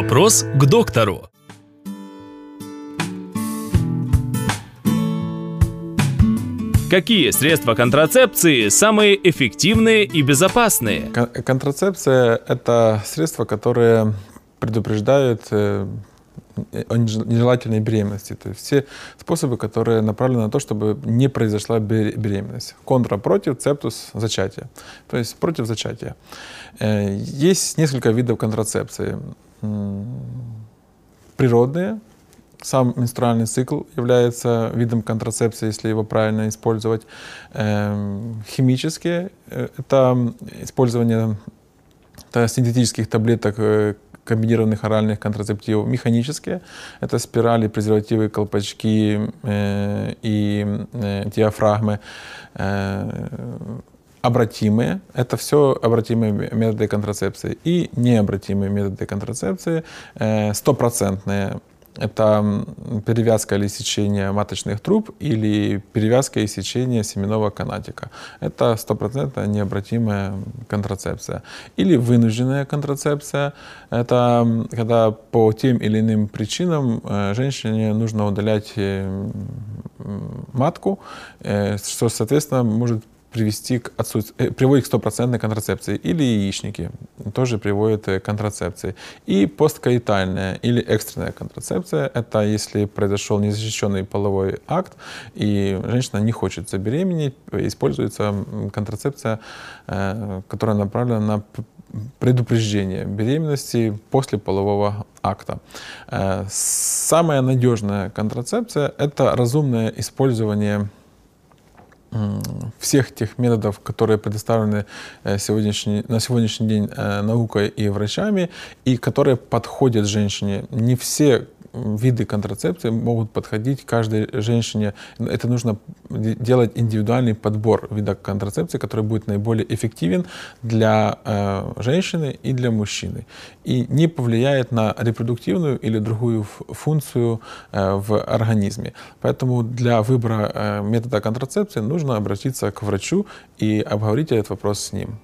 Вопрос к доктору. Какие средства контрацепции самые эффективные и безопасные? Кон- Контрацепция – это средства, которые предупреждают э, о неж- нежелательной беременности. То есть все способы, которые направлены на то, чтобы не произошла бер- беременность. Контра против, цептус – зачатие. То есть против зачатия. Э, Есть несколько видов контрацепции. Природные, сам менструальный цикл является видом контрацепции, если его правильно использовать. Эм, Химические э, — это использование это синтетических таблеток, э, комбинированных оральных контрацептивов. Механические — это спирали, презервативы, колпачки э, и диафрагмы. Обратимые — это все обратимые методы контрацепции. И необратимые методы контрацепции э, стопроцентные это перевязка или сечение маточных труб или перевязка и сечение семенного канатика. Это стопроцентно необратимая контрацепция. Или вынужденная контрацепция. Это когда по тем или иным причинам э, женщине нужно удалять э, матку, что, соответственно, может привести к отсутств- э, приводит к стопроцентной контрацепции. Или яичники тоже приводят э, к контрацепции. И посткаитальная или экстренная контрацепция — это если произошел незащищенный половой акт, и женщина не хочет забеременеть, э, используется контрацепция, которая направлена на предупреждение беременности после полового акта. Самая надежная контрацепция — это разумное использование всех тех методов, которые предоставлены э, сегодняшний, на сегодняшний день э, наукой и врачами, и которые подходят женщине. Не все виды контрацепции могут подходить каждой женщине. Это нужно де- делать индивидуальный подбор вида контрацепции, который будет наиболее эффективен для э, женщины и для мужчины. И не повлияет на репродуктивную или другую функцию э, в организме. Поэтому для выбора э, метода контрацепции нужно обратиться к врачу и обговорить этот вопрос с ним.